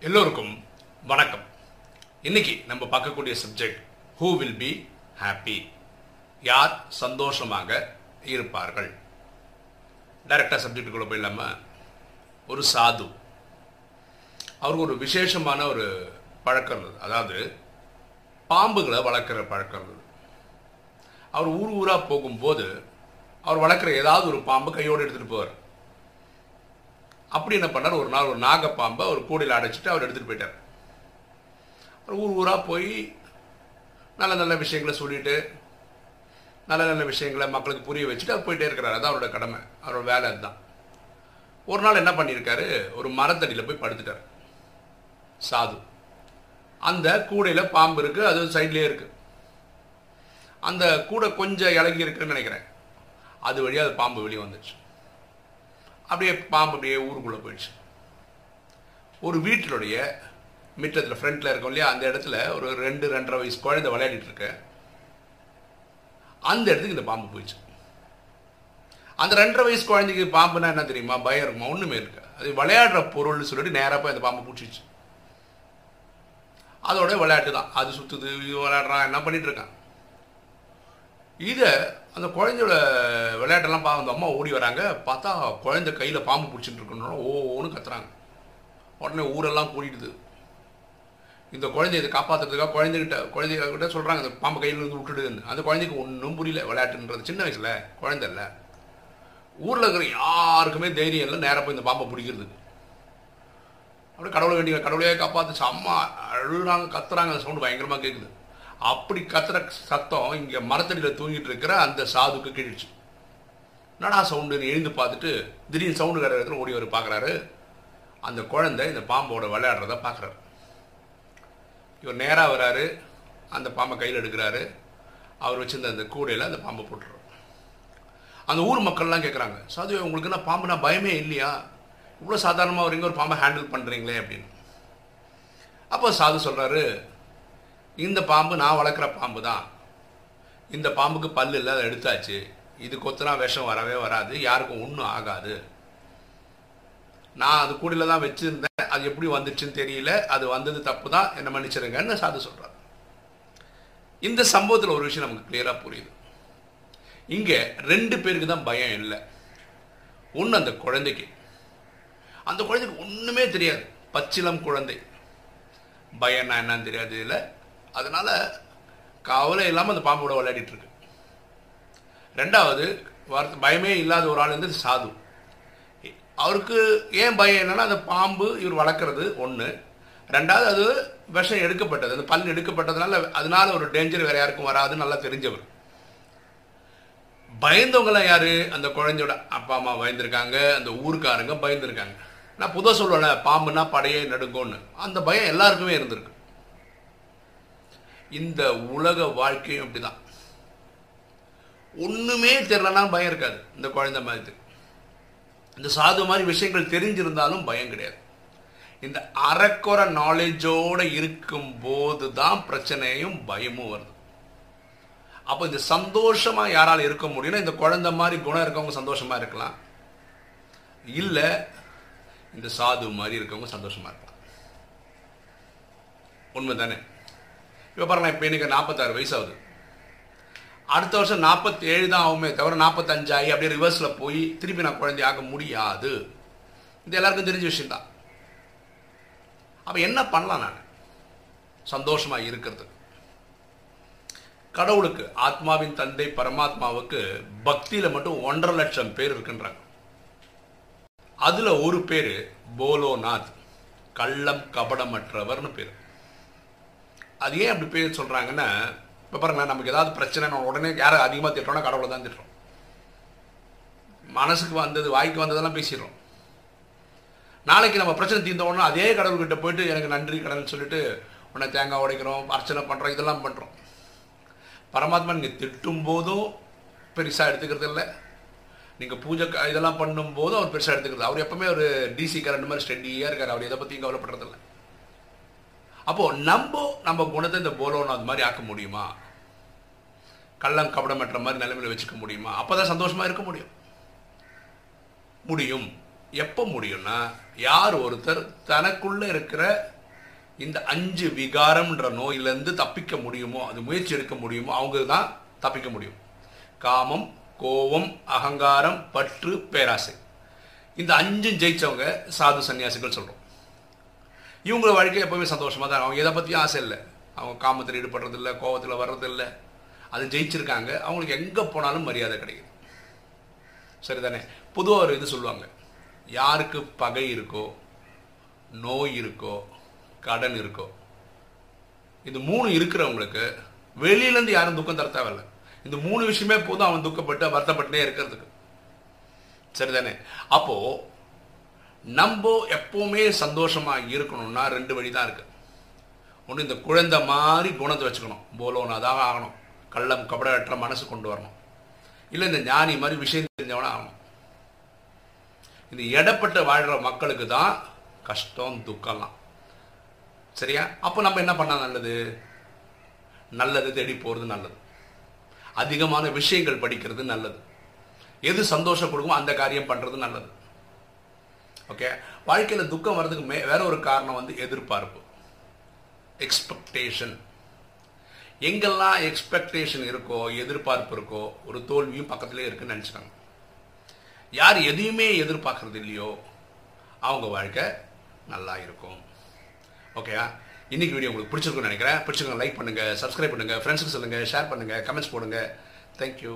எல்லோருக்கும் வணக்கம். இன்னைக்கு நம்ம பார்க்கக்கூடிய subject who will be happy யார் சந்தோஷமாக இருப்பார்கள்? டைரக்டாக சப்ஜெக்டுக்குள்ள போயிடாம ஒரு சாது. அவருக்கு ஒரு விசேஷமான ஒரு பழக்கம் இருந்தது. அதாவது பாம்புகளை வளர்க்குற பழக்கம் இருந்தது. அவர் ஊர் ஊராக போகும்போது அவர் வளர்க்குற ஏதாவது ஒரு பாம்பு கையோடு எடுத்துகிட்டு போவார். அப்படி என்ன பண்ணார்? ஒரு நாள் ஒரு நாகப்பாம்பை ஒரு கூடையில் அடைச்சிட்டு அவர் எடுத்துகிட்டு போயிட்டார். அவர் ஊர் ஊராக போய் நல்ல நல்ல விஷயங்களை சொல்லிட்டு நல்ல நல்ல விஷயங்களை மக்களுக்கு புரிய வச்சுட்டு அவர் போயிட்டே இருக்கிறார். அதான் அவரோட கடமை. அவரோட வேலை அதுதான். ஒரு நாள் என்ன பண்ணியிருக்காரு? ஒரு மரத்தடியில் போய் படுத்துட்டார். சாது. அந்த கூடையில் பாம்பு இருக்குது அது சைட்லேயே இருக்குது அந்த கூடை கொஞ்சம் இலகி இருக்குன்னு நினைக்கிறேன். அது வழியாக அது பாம்பு வெளியே வந்துச்சு அப்படியே பாம்பு அப்படியே ஊருக்குள்ளே போயிடுச்சு. ஒரு வீட்டினுடைய மிட்டத்தில் ஃப்ரண்ட்டில் இருக்கும் இல்லையா அந்த இடத்துல ஒரு ரெண்டு ரெண்டரை வயசு குழந்தை விளையாடிட்டு இருக்கு. அந்த இடத்துக்கு இந்த பாம்பு போயிடுச்சு. அந்த ரெண்டரை வயசு குழந்தைக்கு பாம்புனா என்ன தெரியுமா? பயம் இருக்குமா? ஒன்றுமே இருக்கு அது விளையாடுற பொருள்னு சொல்லிட்டு நேராக போய் அந்த பாம்பு பிடிச்சிச்சு அதோட விளையாட்டு தான் அது சுற்றுது இது விளையாடுறான் என்ன பண்ணிட்டு இருக்கான்? இதை அந்த குழந்தையோட விளையாட்டெல்லாம் பா அந்த அம்மா ஓடி வராங்க. பார்த்தா குழந்தை கையில் பாம்பு பிடிச்சிட்டு இருக்கணும் ஓன்னு கத்துறாங்க. உடனே ஊரெல்லாம் கூடிடுது இந்த குழந்தைய இதை காப்பாற்றுறதுக்காக குழந்தைகிட்ட குழந்தைகிட்ட சொல்கிறாங்க அந்த பாம்பு கையில் இருந்து விட்டுடுன்னு. அந்த குழந்தைக்கு ஒன்றும் புரியல விளையாட்டுன்றது. சின்ன வயசில் குழந்தை இல்லை. ஊரில் இருக்கிற யாருக்குமே தைரியம் இல்லை நேராக போய் இந்த பாம்பை பிடிக்கிறது. அப்படியே கடவுளை வேண்டிய கடவுளையே காப்பாற்று செம்மா அழுகுறாங்க கத்துறாங்க அந்த சவுண்டு பயங்கரமாக கேட்குது அப்படி கத்துற சத்தம் இங்கே மரத்தடியில் தூங்கிட்டு இருக்கிற அந்த சாதுக்கு கிழிச்சு. நடா சவுண்டுன்னு எழுந்து பார்த்துட்டு திடீர்னு சவுண்டு கடை இடத்துல ஓடி வர பார்க்குறாரு. அந்த குழந்தை இந்த பாம்போட விளையாடுறத பார்க்குறாரு. இவர் நேராக வராரு அந்த பாம்பை கையில் எடுக்கிறாரு. அவர் வச்சிருந்த அந்த கூடையில் அந்த பாம்பை போட்டுறாரு. அந்த ஊர் மக்கள்லாம் கேட்குறாங்க சாது உங்களுக்கு என்ன பாம்புனா பயமே இல்லையா? இவ்வளோ சாதாரணமாக வரீங்க ஒரு பாம்பை ஹேண்டில் பண்ணுறீங்களே அப்படின்னு. அப்போ சாது சொல்கிறாரு இந்த பாம்பு நான் வளர்க்குற பாம்பு தான். இந்த பாம்புக்கு பல் இல்லை அதை எடுத்தாச்சு. இது கொத்துனா விஷம் வரவே வராது யாருக்கும் ஒன்றும் ஆகாது. நான் அது கூடையில் தான் வச்சுருந்தேன். அது எப்படி வந்துச்சுன்னு தெரியல. அது வந்தது தப்பு தான். என்ன மன்னிச்சிருங்கன்னு சாது சொல்கிறார் இந்த சம்பவத்தில் ஒரு விஷயம் நமக்கு கிளியராக புரியுது. இங்கே ரெண்டு பேருக்கு தான் பயம் இல்லை. ஒன்று அந்த குழந்தைக்கு. அந்த குழந்தைக்கு ஒன்றுமே தெரியாது. பச்சிலம் குழந்தை. பயம்னா என்னன்னு தெரியாது. இல்லை அதனால் கவலை இல்லாமல் அந்த பாம்போட விளையாடிட்டு இருக்கு ரெண்டாவது வார்த்தை பயமே இல்லாத ஒரு ஆள் வந்து சாது. அவருக்கு ஏன் பயம் என்னன்னா அந்த பாம்பு இவர் வளர்க்குறது ஒன்று ரெண்டாவது அது விஷம் எடுக்கப்பட்டது. அந்த பல் எடுக்கப்பட்டதுனால அதனால ஒரு டேஞ்சர் வேற யாருக்கும் வராதுன்னு நல்லா தெரிஞ்சவர். பயந்தவங்களாம் யாரு? அந்த குழந்தையோட அப்பா அம்மா பயந்துருக்காங்க. அந்த ஊருக்காரங்க பயந்துருக்காங்க. நான் புதுவாக சொல்லுவேன் பாம்புனா படையே நடுங்கோன்னு. அந்த பயம் எல்லாருக்குமே இருந்திருக்கு. இந்த உலக வாழ்க்கையும் அப்படிதான். ஒண்ணுமே தெரியலனா பயம் இருக்காது இந்த குழந்தை மாதிரி. இந்த சாது மாதிரி விஷயங்கள் தெரிஞ்சிருந்தாலும் பயம் கிடையாது. இந்த அறக்குறை நாலேஜோட இருக்கும் போது தான் பிரச்சனையும் பயமும் வருது. அப்போ இந்த சந்தோஷமா யாரால் இருக்க முடியும்னா இந்த குழந்தை மாதிரி குணம் இருக்கவங்க சந்தோஷமா இருக்கலாம். இல்லை இந்த சாது மாதிரி இருக்கவங்க சந்தோஷமா இருக்கலாம். உண்மை தானே இப்போ பாருங்க இப்போ எனக்கு நாற்பத்தாறு வயசு ஆகுது அடுத்த வருஷம் நாற்பத்தி ஏழு தான் ஆகுமே தவிர நாற்பத்தஞ்சாயி அப்படியே ரிவர்ஸில் போய் திருப்பி நான் குழந்தை ஆக முடியாது. இது எல்லாருக்கும் தெரிஞ்ச விஷயம் தான். அப்போ என்ன பண்ணலாம் நான்? சந்தோஷமாக இருக்கிறது கடவுளுக்கு ஆத்மாவின் தந்தை பரமாத்மாவுக்கு பக்தியில் மட்டும் ஒன்றரை லட்சம் பேர் இருக்கின்றாங்க. அதில் ஒரு பேர் போலோநாத். கள்ளம் கபடமற்றவர்னு பேர். அது ஏன் அப்படி பேர் சொல்கிறாங்கன்னா இப்போ பாருங்க நமக்கு ஏதாவது பிரச்சனை உடனே யாரை அதிகமாக திட்டுறோம்னா கடவுளை தான் திட்டுறோம். மனசுக்கு வந்தது வாய்க்கு வந்ததெல்லாம் பேசிடுறோம். நாளைக்கு நம்ம பிரச்சனை தீர்ந்தோடனே அதே கடவுள்கிட்ட போயிட்டு எனக்கு நன்றி கடன் சொல்லிட்டு உன்னை தேங்காய் உடைக்கிறோம் அர்ச்சனை பண்ணுறோம் இதெல்லாம் பண்ணுறோம் பரமாத்மா நீங்கள் திட்டும் போதும் பெருசாக எடுத்துக்கிறது இல்லை. நீங்கள் பூஜை இதெல்லாம் பண்ணும்போதும் அவர் பெருசாக எடுத்துக்கிறது அவர் எப்பவுமே ஒரு டிசி கரண்ட் மாதிரி ஸ்டெடியாக இருக்கார். அவர் எதை பற்றியும் கவலைப்படுறதில்லை அப்போது நம்ம நம்ம குணத்தை இந்த போலோன்னு அது மாதிரி ஆக்க முடியுமா? கள்ளம் கபடமற்ற மாதிரி நிலைமையில வச்சுக்க முடியுமா? அப்போ தான் சந்தோஷமாக இருக்க முடியும். முடியும். எப்போ முடியும்னா யார் ஒருத்தர் தனக்குள்ள இருக்கிற இந்த அஞ்சு விகாரம்ன்ற நோயிலிருந்து தப்பிக்க முடியுமோ அது முயற்சி எடுக்க முடியுமோ அவங்க தான் தப்பிக்க முடியும். காமம் கோபம் அகங்காரம் பற்று பேராசை. இந்த அஞ்சும் ஜெயிச்சவங்க சாது சன்னியாசிகள் சொல்கிறோம் இவங்கள வாழ்க்கை எப்போவுமே சந்தோஷமாக தான் அவங்க எதை பற்றியும் ஆசை இல்லை. அவங்க காமத்தில் ஈடுபடுறதில்ல கோபத்தில் வர்றதில்லை. அது ஜெயிச்சிருக்காங்க. அவங்களுக்கு எங்கே போனாலும் மரியாதை கிடைக்குது. சரிதானே? பொதுவாக ஒரு இது சொல்லுவாங்க. யாருக்கு பகை இருக்கோ நோய் இருக்கோ கடன் இருக்கோ இந்த மூணு இருக்கிறவங்களுக்கு வெளியிலேருந்து யாரும் துக்கம் தர தேவையில்ல. இந்த மூணு விஷயமே போதும். அவன் துக்கப்பட்டு வருத்தப்பட்டுனே இருக்கிறதுக்கு. சரிதானே? அப்போது நம்ம எப்பவுமே சந்தோஷமா இருக்கணும்னா ரெண்டு வழி தான் இருக்கு. ஒன்று இந்த குழந்தை மாதிரி குணத்தை வச்சுக்கணும். போலோன்னு அதாக ஆகணும். கள்ளம் கபடற்ற மனசு கொண்டு வரணும். இல்லை இந்த ஞானி மாதிரி விஷயம் தெரிஞ்சவனா ஆகணும். இந்த இடப்பட்ட வாழ்கிற மக்களுக்கு தான் கஷ்டம் துக்கம்லாம். சரியா? அப்போ நம்ம என்ன பண்ணால் நல்லது? நல்லது தேடி போகிறது நல்லது. அதிகமான விஷயங்கள் படிக்கிறது நல்லது. எது சந்தோஷம் கொடுக்குமோ அந்த காரியம் பண்ணுறது நல்லது. ஓகே வாழ்க்கையில் துக்கம் வர்றதுக்கு மே வேற ஒரு காரணம் வந்து எதிர்பார்ப்பு. எக்ஸ்பெக்டேஷன் எங்கெல்லாம் எக்ஸ்பெக்டேஷன் இருக்கோ எதிர்பார்ப்பு இருக்கோ ஒரு தோல்வியும் பக்கத்துலேயே இருக்குன்னு நினச்சிட்டாங்க யார் எதையுமே எதிர்பார்க்கறது இல்லையோ அவங்க வாழ்க்கை நல்லா இருக்கும். ஓகேயா இன்னைக்கு வீடியோ உங்களுக்கு பிடிச்சிருக்குன்னு நினைக்கிறேன். பிடிச்சிருக்கோம் லைக் பண்ணுங்கள் சப்ஸ்கிரைப் பண்ணுங்கள் ஃப்ரெண்ட்ஸுக்கு சொல்லுங்கள் ஷேர் பண்ணுங்கள் கமெண்ட்ஸ் போடுங்க. தேங்க்யூ